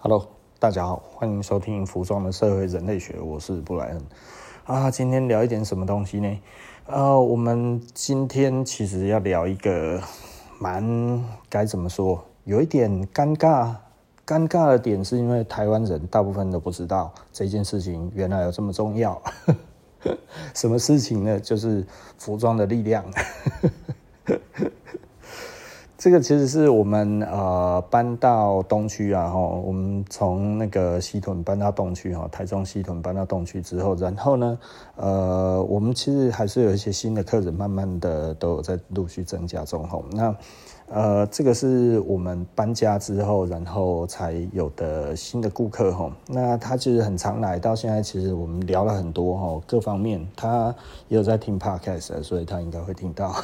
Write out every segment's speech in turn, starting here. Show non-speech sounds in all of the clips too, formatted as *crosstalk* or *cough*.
Hello，大家好，欢迎收听《服装的社会人类学》，我是布莱恩啊。今天聊一点什么东西呢？呃，我们今天其实要聊一个蛮该怎么说，有一点尴尬。尴尬的点是因为台湾人大部分都不知道这件事情原来有这么重要。*laughs* 什么事情呢？就是服装的力量。这个其实是我们呃搬到东区啊，哈，我们从那个西屯搬到东区哈，台中西屯搬到东区之后，然后呢，呃，我们其实还是有一些新的客人，慢慢的都有在陆续增加中哈。那呃，这个是我们搬家之后，然后才有的新的顾客哈。那他其实很常来，到现在其实我们聊了很多哈，各方面他也有在听 podcast，所以他应该会听到。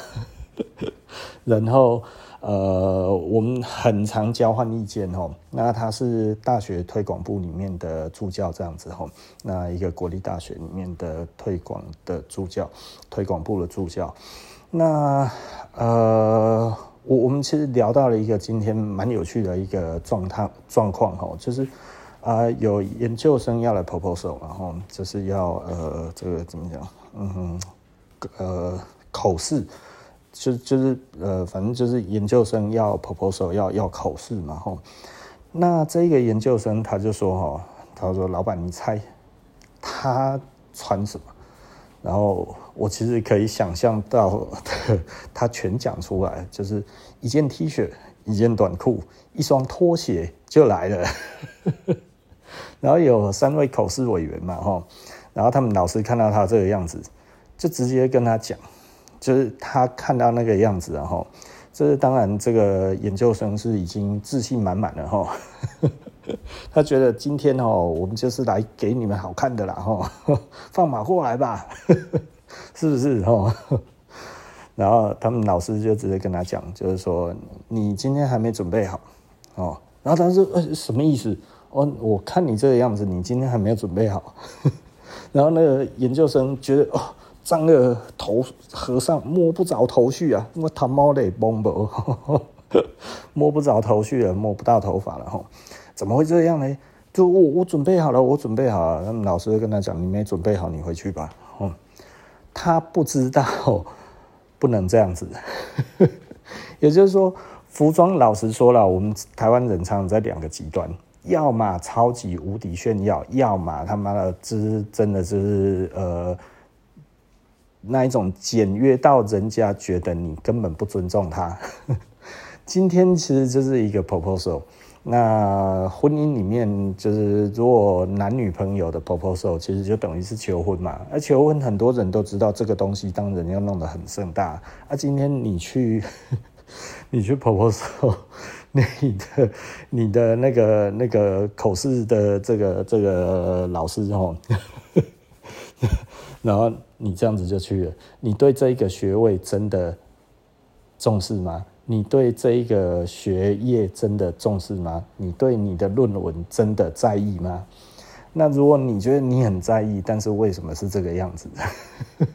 *laughs* 然后。呃，我们很常交换意见吼。那他是大学推广部里面的助教这样子吼。那一个国立大学里面的推广的助教，推广部的助教。那呃，我我们其实聊到了一个今天蛮有趣的一个状态状况吼，就是啊、呃，有研究生要来 proposal，然后就是要呃，这个怎么讲？嗯哼，呃，口试。就就是呃，反正就是研究生要 proposal 要要考试嘛吼。那这个研究生他就说哈，他说老板你猜他穿什么？然后我其实可以想象到他全讲出来，就是一件 T 恤，一件短裤，一双拖鞋就来了。*laughs* 然后有三位考试委员嘛吼，然后他们老师看到他这个样子，就直接跟他讲。就是他看到那个样子，然后，这是当然，这个研究生是已经自信满满了哈。*laughs* 他觉得今天哦，我们就是来给你们好看的啦哈，*laughs* 放马过来吧，*laughs* 是不是哈？然后他们老师就直接跟他讲，就是说你今天还没准备好哦。然后他说呃什么意思？我我看你这个样子，你今天还没有准备好。然后那个研究生觉得哦。张个头和尚摸不着头绪啊！我他妈的懵不，*laughs* 摸不着头绪了，摸不到头发了哈！怎么会这样呢？就我我准备好了，我准备好了。那老师就跟他讲：“你没准备好，你回去吧。”他不知道不能这样子。也就是说，服装老实说了，我们台湾人常常在两个极端：要么超级无敌炫耀，要么他妈的，就是真的就是呃。那一种简约到人家觉得你根本不尊重他。*laughs* 今天其实就是一个 proposal，那婚姻里面就是如果男女朋友的 proposal，其实就等于是求婚嘛。而求婚很多人都知道这个东西，当然要弄得很盛大。啊，今天你去 *laughs* 你去 proposal，*laughs* 你的你的那个那个口试的这个这个老师哦。然后你这样子就去了，你对这一个学位真的重视吗？你对这一个学业真的重视吗？你对你的论文真的在意吗？那如果你觉得你很在意，但是为什么是这个样子？*laughs*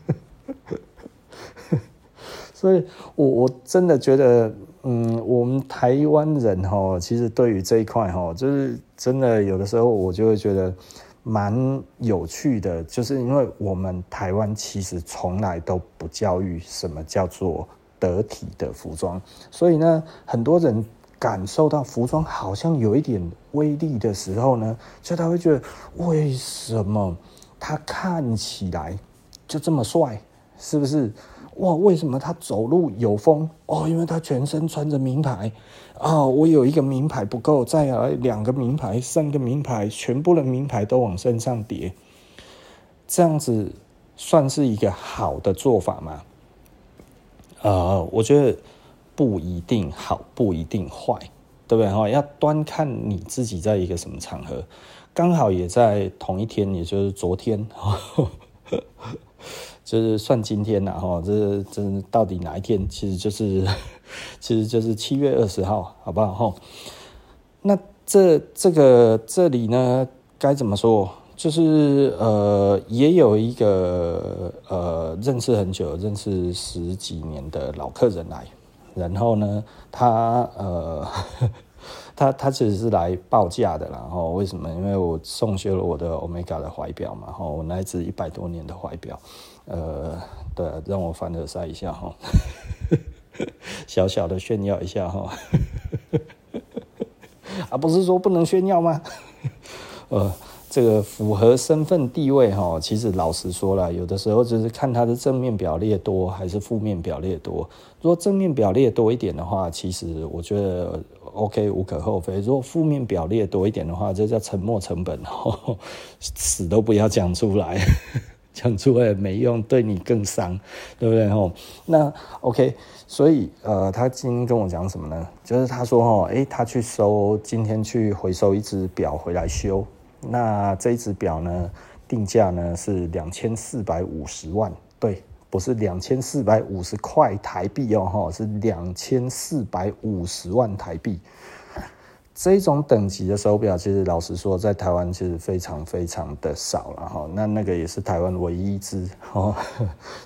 所以我我真的觉得，嗯，我们台湾人哈，其实对于这一块哈，就是真的有的时候我就会觉得。蛮有趣的，就是因为我们台湾其实从来都不教育什么叫做得体的服装，所以呢，很多人感受到服装好像有一点威力的时候呢，就他会觉得为什么他看起来就这么帅，是不是？哇，为什么他走路有风？哦，因为他全身穿着名牌啊、哦！我有一个名牌不够，再来两个名牌，三个名牌，全部的名牌都往身上叠，这样子算是一个好的做法吗？呃，我觉得不一定好，不一定坏，对不对？哈，要端看你自己在一个什么场合，刚好也在同一天，也就是昨天。就是算今天呐，哈，这这到底哪一天？其实就是，*laughs* 其实就是七月二十号，好不好？哈，那这这个这里呢，该怎么说？就是呃，也有一个呃，认识很久、认识十几年的老客人来，然后呢，他呃。*laughs* 他他其实是来报价的啦，吼，为什么？因为我送修了我的 Omega 的怀表嘛，吼，我那一只一百多年的怀表，呃，对，让我凡尔赛一下哈，*laughs* 小小的炫耀一下哈，啊，不是说不能炫耀吗？*laughs* 呃。这个符合身份地位哈，其实老实说了，有的时候就是看它的正面表列多还是负面表列多。如果正面表列多一点的话，其实我觉得 OK 无可厚非。如果负面表列多一点的话，这叫沉没成本，*laughs* 死都不要讲出来，讲出来没用，对你更伤，*laughs* 对不对吼？那 OK，所以呃，他今天跟我讲什么呢？就是他说哈，诶，他去收，今天去回收一只表回来修。那这一只表呢，定价呢是两千四百五十万，对，不是两千四百五十块台币哦，哈，是两千四百五十万台币。这种等级的手表，其实老实说，在台湾其实非常非常的少了哈。那那个也是台湾唯一一只 *laughs* 哦，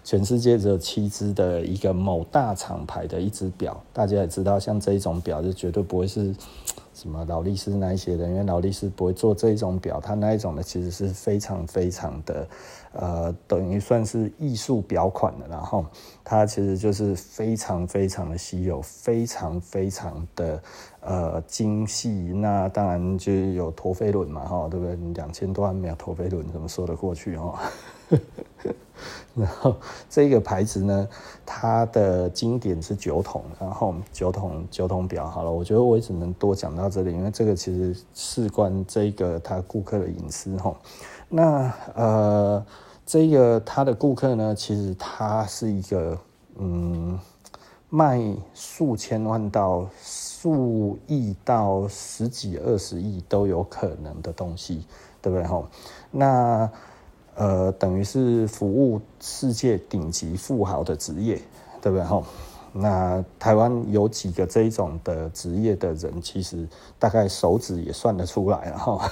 全世界只有七只的一个某大厂牌的一只表。大家也知道，像这一种表就绝对不会是什么劳力士那一些的，因为劳力士不会做这一种表，它那一种的其实是非常非常的。呃，等于算是艺术表款的，然后它其实就是非常非常的稀有，非常非常的呃精细。那当然就有陀飞轮嘛，哈，对不对？两千多万没有陀飞轮，怎么说得过去哈？*laughs* 然后这个牌子呢，它的经典是酒桶，然后酒桶酒桶表。好了，我觉得我只能多讲到这里，因为这个其实事关这个他顾客的隐私哈。那呃。这个他的顾客呢，其实他是一个嗯，卖数千万到数亿到十几二十亿都有可能的东西，对不对吼？那呃，等于是服务世界顶级富豪的职业，对不对吼？那台湾有几个这一种的职业的人，其实大概手指也算得出来哈。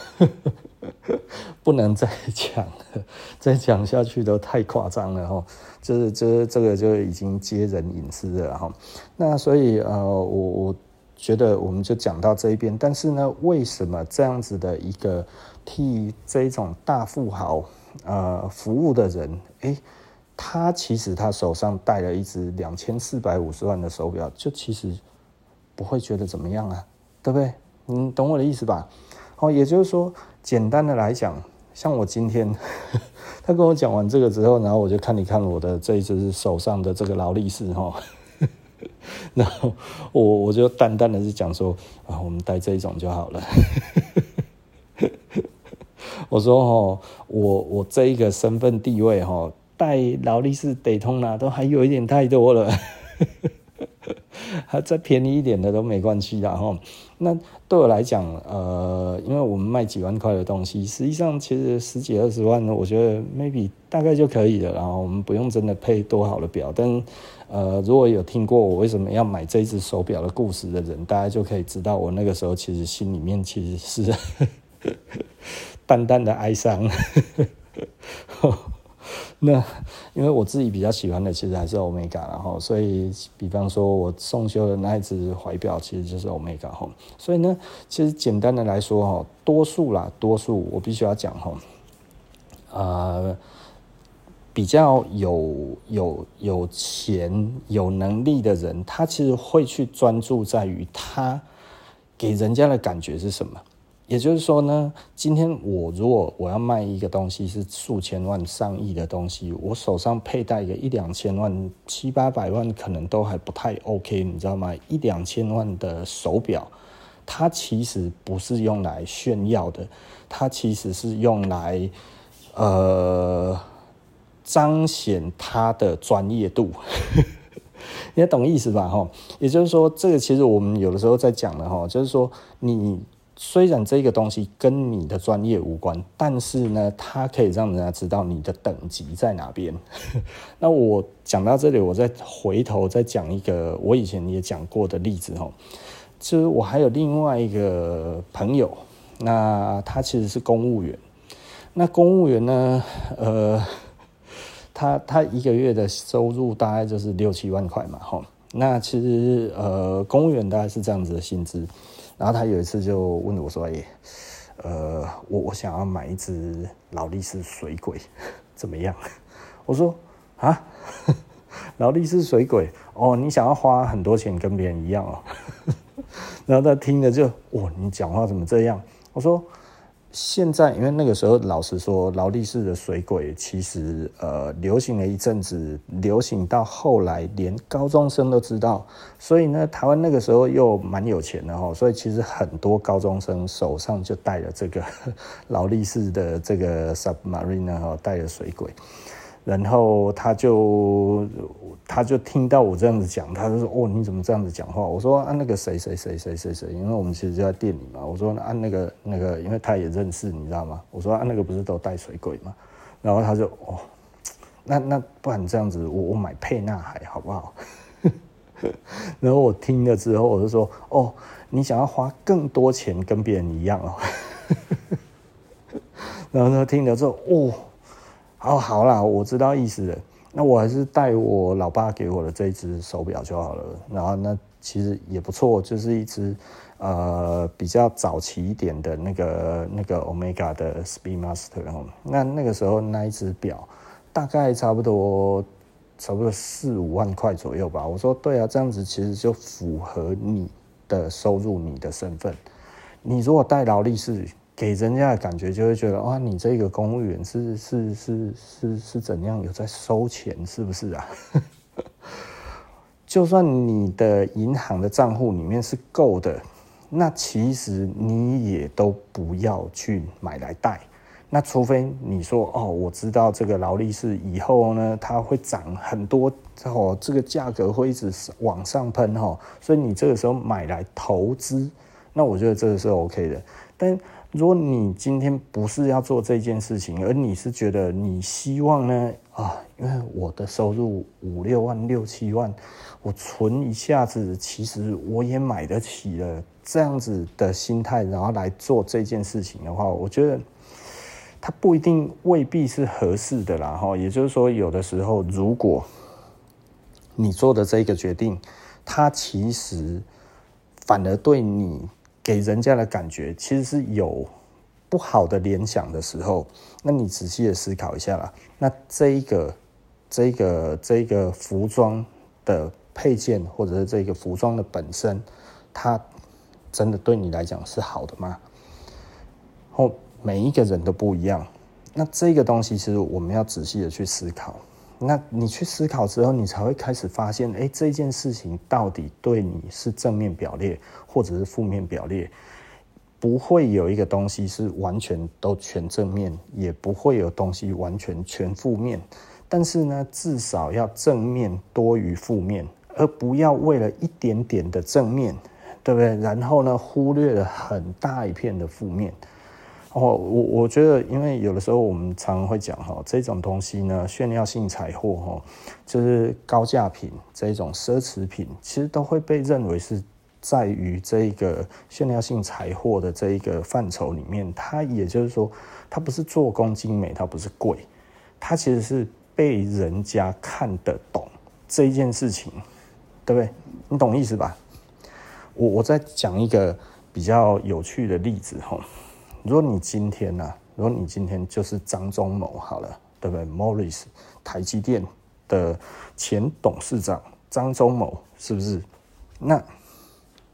*laughs* 不能再讲了，再讲下去都太夸张了哈。这，这这个就已经揭人隐私了哈。那所以呃，我我觉得我们就讲到这一边。但是呢，为什么这样子的一个替这种大富豪呃服务的人，诶，他其实他手上戴了一只两千四百五十万的手表，就其实不会觉得怎么样啊，对不对？你懂我的意思吧？哦，也就是说。简单的来讲，像我今天，*laughs* 他跟我讲完这个之后，然后我就看你看我的这一只手上的这个劳力士哈，*laughs* 然后我我就淡淡的是讲说啊，我们戴这一种就好了。*laughs* 我说哈，我我这一个身份地位哈，戴劳力士、得通拿都还有一点太多了。还再便宜一点的都没关系的哈。那对我来讲，呃，因为我们卖几万块的东西，实际上其实十几二十万，我觉得 maybe 大概就可以了。然后我们不用真的配多好的表。但呃，如果有听过我为什么要买这只手表的故事的人，大家就可以知道我那个时候其实心里面其实是 *laughs* 淡淡的哀伤。*laughs* *laughs* 那因为我自己比较喜欢的其实还是欧米伽，然后所以比方说我送修的那一只怀表其实就是欧米伽哈，所以呢，其实简单的来说哈，多数啦，多数我必须要讲哈，呃，比较有有有钱有能力的人，他其实会去专注在于他给人家的感觉是什么。也就是说呢，今天我如果我要卖一个东西是数千万、上亿的东西，我手上佩戴个一两千万、七八百万，可能都还不太 OK，你知道吗？一两千万的手表，它其实不是用来炫耀的，它其实是用来呃彰显它的专业度。*laughs* 你懂意思吧？哈，也就是说，这个其实我们有的时候在讲的哈，就是说你。虽然这个东西跟你的专业无关，但是呢，它可以让人家知道你的等级在哪边。*laughs* 那我讲到这里，我再回头再讲一个我以前也讲过的例子哈，就是我还有另外一个朋友，那他其实是公务员，那公务员呢，呃，*laughs* 他他一个月的收入大概就是六七万块嘛，哈，那其实呃，公务员大概是这样子的薪资。然后他有一次就问我说：“哎、欸，呃，我我想要买一只劳力士水鬼，怎么样？”我说：“啊，*laughs* 劳力士水鬼哦，你想要花很多钱跟别人一样哦。*laughs* ”然后他听了就：“哇，你讲话怎么这样？”我说。现在，因为那个时候，老实说，劳力士的水鬼其实呃流行了一阵子，流行到后来连高中生都知道，所以呢，台湾那个时候又蛮有钱的哈，所以其实很多高中生手上就带了这个 *laughs* 劳力士的这个 *laughs* Submariner 哈，带了水鬼。然后他就他就听到我这样子讲，他就说：“哦，你怎么这样子讲话？”我说：“啊，那个谁谁谁谁谁谁，因为我们其实就在店里嘛。”我说：“啊，那个那个，因为他也认识，你知道吗？”我说：“啊，那个不是都带水鬼吗？”然后他就：“哦，那那不然这样子，我我买沛纳海好不好？” *laughs* 然后我听了之后，我就说：“哦，你想要花更多钱跟别人一样哦。*laughs* ”然后他听了之后，哦。哦，好啦，我知道意思了。那我还是带我老爸给我的这一只手表就好了。然后那其实也不错，就是一只呃比较早期一点的那个那个 Omega 的 Speedmaster 哦。那那个时候那一只表大概差不多差不多四五万块左右吧。我说对啊，这样子其实就符合你的收入、你的身份。你如果带劳力士。给人家的感觉就会觉得哇，你这个公务员是是是是是怎样有在收钱，是不是啊？*laughs* 就算你的银行的账户里面是够的，那其实你也都不要去买来贷。那除非你说哦，我知道这个劳力士以后呢，它会涨很多哦，这个价格会一直往上喷哦，所以你这个时候买来投资，那我觉得这个是 OK 的，但。如果你今天不是要做这件事情，而你是觉得你希望呢啊，因为我的收入五六万、六七万，我存一下子，其实我也买得起了，这样子的心态，然后来做这件事情的话，我觉得它不一定未必是合适的啦。哈，也就是说，有的时候，如果你做的这个决定，它其实反而对你。给人家的感觉其实是有不好的联想的时候，那你仔细的思考一下啦。那这一个、这一个、这一个服装的配件，或者是这个服装的本身，它真的对你来讲是好的吗？后每一个人都不一样。那这个东西其实我们要仔细的去思考。那你去思考之后，你才会开始发现，哎，这件事情到底对你是正面表列，或者是负面表列？不会有一个东西是完全都全正面，也不会有东西完全全负面。但是呢，至少要正面多于负面，而不要为了一点点的正面，对不对？然后呢，忽略了很大一片的负面。哦，我我觉得，因为有的时候我们常常会讲哈，这种东西呢，炫耀性财货哈，就是高价品这种奢侈品，其实都会被认为是在于这个炫耀性财货的这一个范畴里面。它也就是说，它不是做工精美，它不是贵，它其实是被人家看得懂这一件事情，对不对？你懂意思吧？我我再讲一个比较有趣的例子哈。如果你今天呢、啊？如果你今天就是张忠谋好了，对不对？Morris 台积电的前董事长张忠谋是不是？那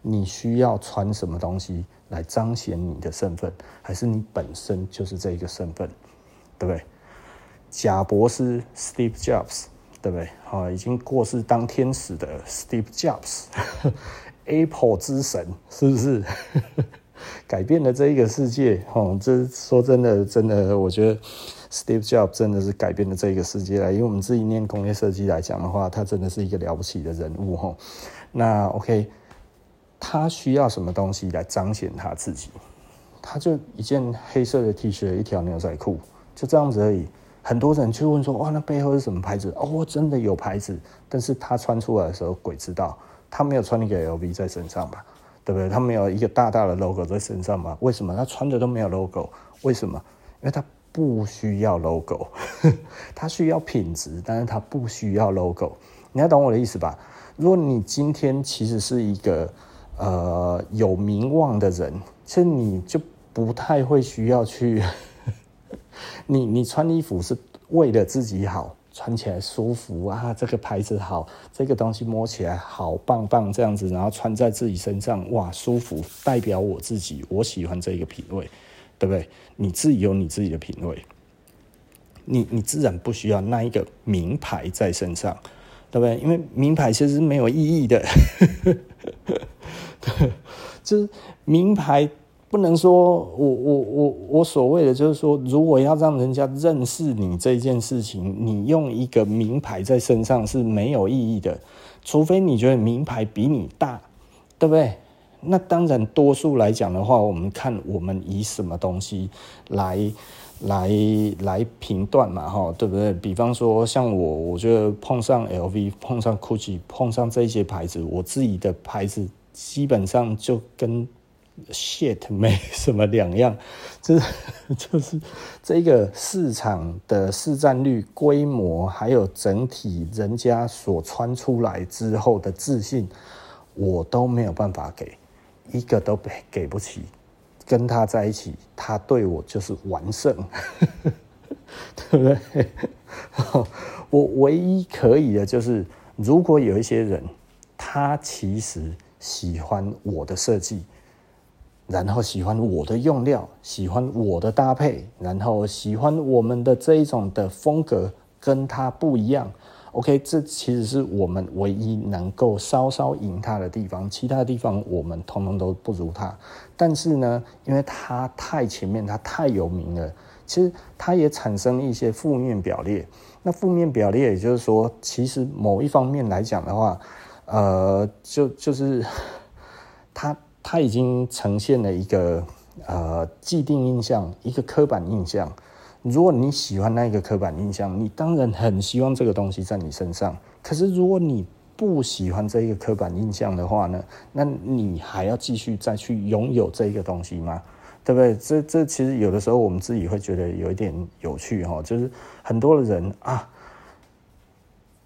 你需要穿什么东西来彰显你的身份？还是你本身就是这一个身份？对不对？贾博士 Steve Jobs 对不对？啊，已经过世当天使的 Steve Jobs，Apple *laughs* 之神是不是？改变了这一个世界，哦，这说真的，真的，我觉得 Steve Jobs 真的是改变了这一个世界了。因为我们自己念工业设计来讲的话，他真的是一个了不起的人物，那 OK，他需要什么东西来彰显他自己？他就一件黑色的 T 恤，一条牛仔裤，就这样子而已。很多人就问说，哇，那背后是什么牌子？哦，真的有牌子，但是他穿出来的时候，鬼知道，他没有穿那个 LV 在身上吧？对不对？他没有一个大大的 logo 在身上吗？为什么他穿的都没有 logo？为什么？因为他不需要 logo，*laughs* 他需要品质，但是他不需要 logo。你要懂我的意思吧？如果你今天其实是一个呃有名望的人，其实你就不太会需要去，*laughs* 你你穿衣服是为了自己好。穿起来舒服啊，这个牌子好，这个东西摸起来好棒棒，这样子，然后穿在自己身上，哇，舒服，代表我自己，我喜欢这个品味，对不对？你自己有你自己的品味，你你自然不需要那一个名牌在身上，对不对？因为名牌其实是没有意义的，对，*laughs* 就是名牌。不能说我我我我所谓的就是说，如果要让人家认识你这件事情，你用一个名牌在身上是没有意义的，除非你觉得名牌比你大，对不对？那当然，多数来讲的话，我们看我们以什么东西来来来评断嘛，哈，对不对？比方说，像我，我觉得碰上 LV、碰上 GUCCI、碰上这些牌子，我自己的牌子基本上就跟。Shit 没什么两样，就是 *laughs* 就是这个市场的市占率、规模，还有整体人家所穿出来之后的自信，我都没有办法给，一个都给给不起。跟他在一起，他对我就是完胜，*laughs* 对不对？*laughs* 我唯一可以的就是，如果有一些人，他其实喜欢我的设计。然后喜欢我的用料，喜欢我的搭配，然后喜欢我们的这一种的风格跟他不一样。OK，这其实是我们唯一能够稍稍赢他的地方，其他地方我们通通都不如他。但是呢，因为他太前面，他太有名了，其实他也产生一些负面表列。那负面表列，也就是说，其实某一方面来讲的话，呃，就就是他。*laughs* 它已经呈现了一个呃既定印象，一个刻板印象。如果你喜欢那一个刻板印象，你当然很希望这个东西在你身上。可是如果你不喜欢这个刻板印象的话呢，那你还要继续再去拥有这一个东西吗？对不对？这这其实有的时候我们自己会觉得有一点有趣哈，就是很多的人啊。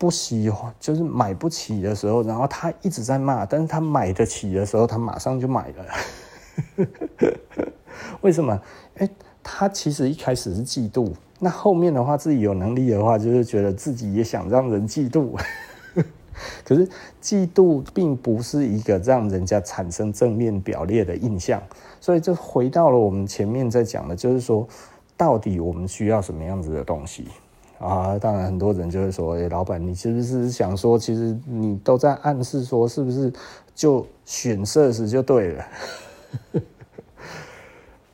不喜欢就是买不起的时候，然后他一直在骂，但是他买得起的时候，他马上就买了。*laughs* 为什么？哎，他其实一开始是嫉妒，那后面的话自己有能力的话，就是觉得自己也想让人嫉妒。*laughs* 可是嫉妒并不是一个让人家产生正面表列的印象，所以就回到了我们前面在讲的，就是说，到底我们需要什么样子的东西？啊，当然很多人就会说：“哎，老板，你是不是想说，其实你都在暗示说，是不是就选色时就对了？*laughs*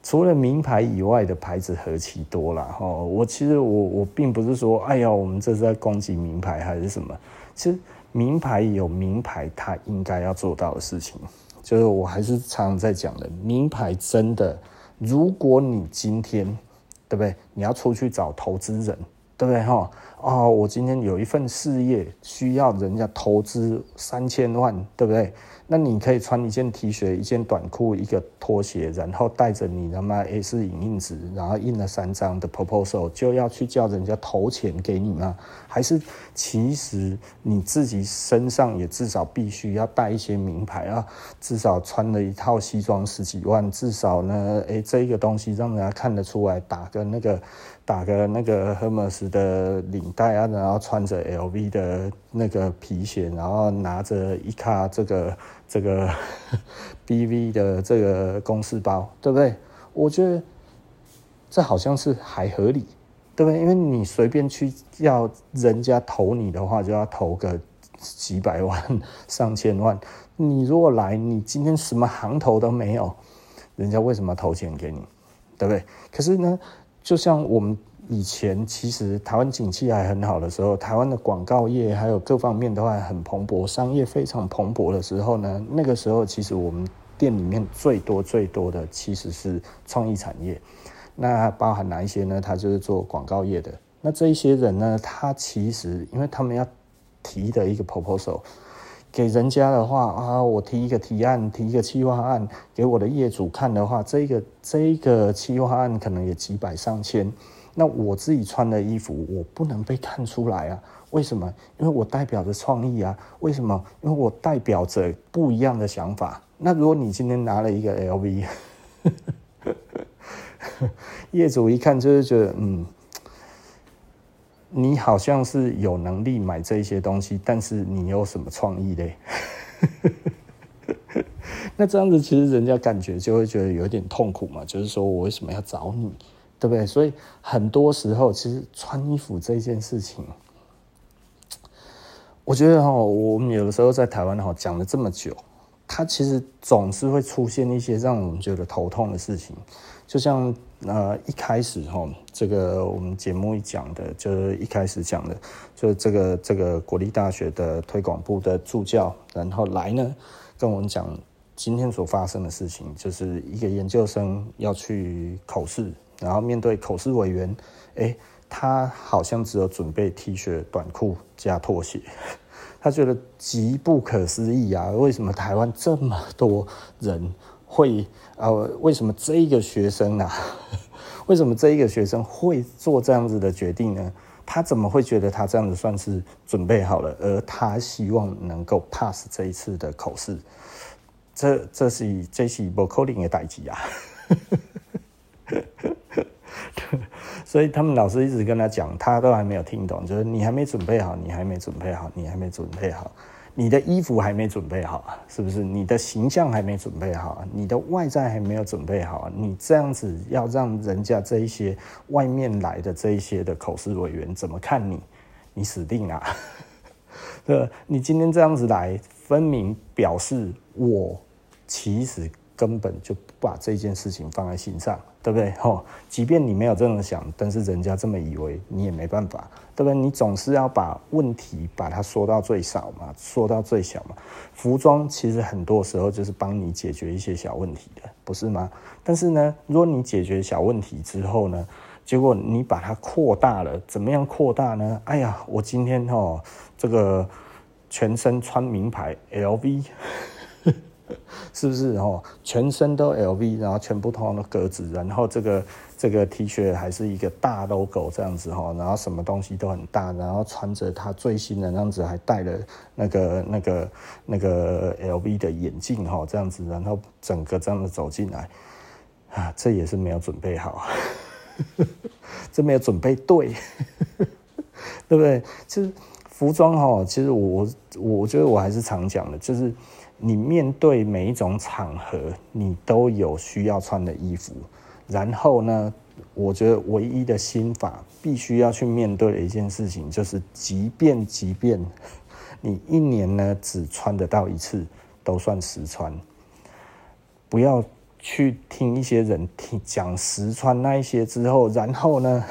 除了名牌以外的牌子何其多啦！哦，我其实我我并不是说，哎呀，我们这是在攻击名牌还是什么？其实名牌有名牌它应该要做到的事情，就是我还是常常在讲的，名牌真的，如果你今天对不对？你要出去找投资人。对不对哈？哦，我今天有一份事业需要人家投资三千万，对不对？那你可以穿一件 T 恤、一件短裤、一个拖鞋，然后带着你他妈 A4 影印纸，然后印了三张的 proposal，就要去叫人家投钱给你吗？还是其实你自己身上也至少必须要带一些名牌啊？至少穿了一套西装十几万，至少呢，诶，这个东西让人家看得出来，打个那个。打个那个 Hermes 的领带啊，然后穿着 LV 的那个皮鞋，然后拿着一卡这个这个 *laughs* BV 的这个公事包，对不对？我觉得这好像是还合理，对不对？因为你随便去要人家投你的话，就要投个几百万、*laughs* 上千万。你如果来，你今天什么行头都没有，人家为什么投钱给你？对不对？可是呢？就像我们以前，其实台湾景气还很好的时候，台湾的广告业还有各方面都还很蓬勃，商业非常蓬勃的时候呢，那个时候其实我们店里面最多最多的其实是创意产业，那包含哪一些呢？他就是做广告业的。那这一些人呢，他其实因为他们要提的一个 proposal。给人家的话啊，我提一个提案，提一个企划案给我的业主看的话，这个这个企划案可能也几百上千。那我自己穿的衣服，我不能被看出来啊？为什么？因为我代表着创意啊。为什么？因为我代表着不一样的想法，那如果你今天拿了一个 LV，*laughs* *laughs* 业主一看就是觉得，嗯，你好像是有能力买这些东西，但是你有什么创意嘞？*laughs* 那这样子其实人家感觉就会觉得有点痛苦嘛，就是说我为什么要找你，对不对？所以很多时候其实穿衣服这件事情，我觉得哈，我们有的时候在台湾哈讲了这么久。它其实总是会出现一些让我们觉得头痛的事情，就像呃一开始哈，这个我们节目一讲的，就是一开始讲的，就是这个这个国立大学的推广部的助教，然后来呢跟我们讲今天所发生的事情，就是一个研究生要去口试，然后面对口试委员，哎，他好像只有准备 T 恤、短裤加拖鞋。他觉得极不可思议啊！为什么台湾这么多人会呃？为什么这一个学生啊？*laughs* 为什么这一个学生会做这样子的决定呢？他怎么会觉得他这样子算是准备好了？而他希望能够 pass 这一次的口试，这这是这是不可能的代志啊！*laughs* 所以他们老师一直跟他讲，他都还没有听懂，就是你还没准备好，你还没准备好，你还没准备好，你的衣服还没准备好，是不是？你的形象还没准备好，你的外在还没有准备好，你这样子要让人家这一些外面来的这一些的口试委员怎么看你？你死定了！*laughs* 对，你今天这样子来，分明表示我其实。根本就把这件事情放在心上，对不对？吼，即便你没有这么想，但是人家这么以为，你也没办法，对不对？你总是要把问题把它说到最少嘛，说到最小嘛。服装其实很多时候就是帮你解决一些小问题的，不是吗？但是呢，如果你解决小问题之后呢，结果你把它扩大了，怎么样扩大呢？哎呀，我今天吼这个全身穿名牌 LV。*laughs* 是不是哦？全身都 LV，然后全部同样的格子，然后这个这个 T 恤还是一个大 logo 这样子哈，然后什么东西都很大，然后穿着他最新的样子，还戴了那个那个那个 LV 的眼镜哈，这样子，然后整个这样子走进来啊，这也是没有准备好，*laughs* 这没有准备对，*laughs* 对不对？其实服装哈，其实我我我觉得我还是常讲的，就是。你面对每一种场合，你都有需要穿的衣服。然后呢，我觉得唯一的心法，必须要去面对的一件事情，就是即便即便你一年呢只穿得到一次，都算实穿。不要去听一些人听讲实穿那一些之后，然后呢，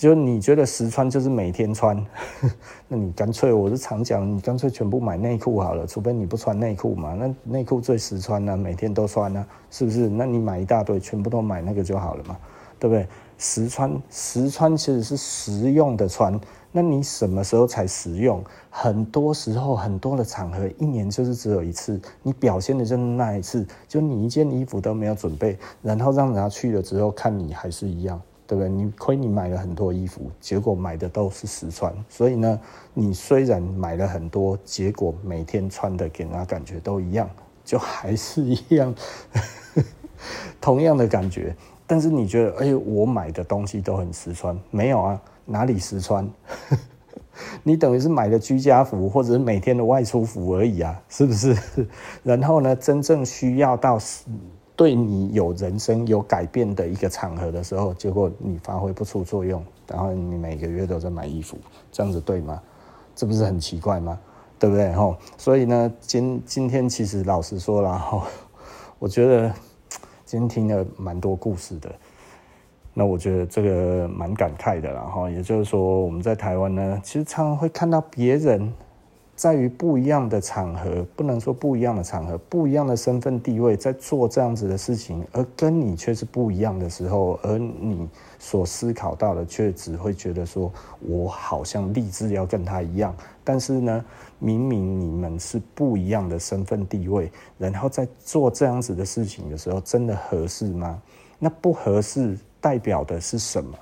就你觉得实穿就是每天穿，*laughs* 那你干脆我是常讲，你干脆全部买内裤好了，除非你不穿内裤嘛。那内裤最实穿呢，每天都穿呢，是不是？那你买一大堆，全部都买那个就好了嘛，对不对？实穿实穿其实是实用的穿，那你什么时候才实用？很多时候很多的场合，一年就是只有一次，你表现的就是那一次，就你一件衣服都没有准备，然后让人家去了之后看你还是一样。对不对？你亏你买了很多衣服，结果买的都是实穿，所以呢，你虽然买了很多，结果每天穿的给人家感觉都一样，就还是一样，同样的感觉。但是你觉得，哎，我买的东西都很实穿，没有啊？哪里实穿？*laughs* 你等于是买了居家服，或者是每天的外出服而已啊，是不是？*laughs* 然后呢，真正需要到对你有人生有改变的一个场合的时候，结果你发挥不出作用，然后你每个月都在买衣服，这样子对吗？这不是很奇怪吗？对不对？吼，所以呢，今今天其实老实说了哈，我觉得今天听了蛮多故事的，那我觉得这个蛮感慨的，然后也就是说我们在台湾呢，其实常常会看到别人。在于不一样的场合，不能说不一样的场合，不一样的身份地位，在做这样子的事情，而跟你却是不一样的时候，而你所思考到的却只会觉得说，我好像立志要跟他一样，但是呢，明明你们是不一样的身份地位，然后在做这样子的事情的时候，真的合适吗？那不合适代表的是什么？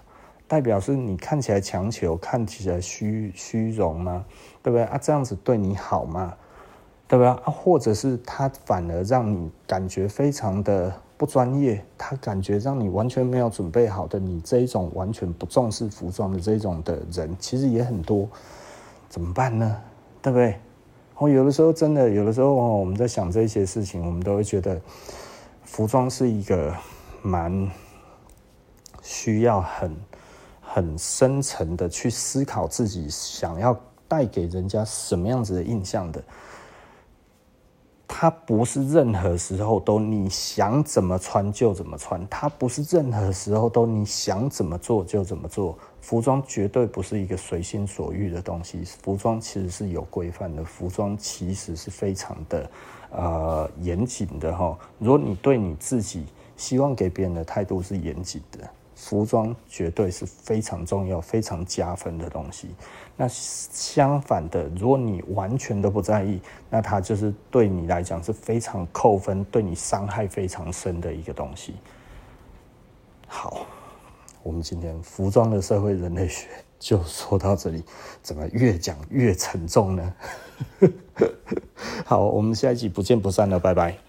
代表是你看起来强求，看起来虚虚荣吗？对不对啊？这样子对你好吗？对吧？啊，或者是他反而让你感觉非常的不专业，他感觉让你完全没有准备好的，你这一种完全不重视服装的这一种的人，其实也很多，怎么办呢？对不对？哦，有的时候真的，有的时候哦，我们在想这些事情，我们都会觉得服装是一个蛮需要很很深层的去思考自己想要带给人家什么样子的印象的。它不是任何时候都你想怎么穿就怎么穿，它不是任何时候都你想怎么做就怎么做。服装绝对不是一个随心所欲的东西，服装其实是有规范的，服装其实是非常的呃严谨的哈。如果你对你自己希望给别人的态度是严谨的，服装绝对是非常重要、非常加分的东西。那相反的，如果你完全都不在意，那它就是对你来讲是非常扣分、对你伤害非常深的一个东西。好，我们今天服装的社会人类学 *laughs* 就说到这里，怎么越讲越沉重呢？*laughs* 好，我们下一集不见不散了，拜拜。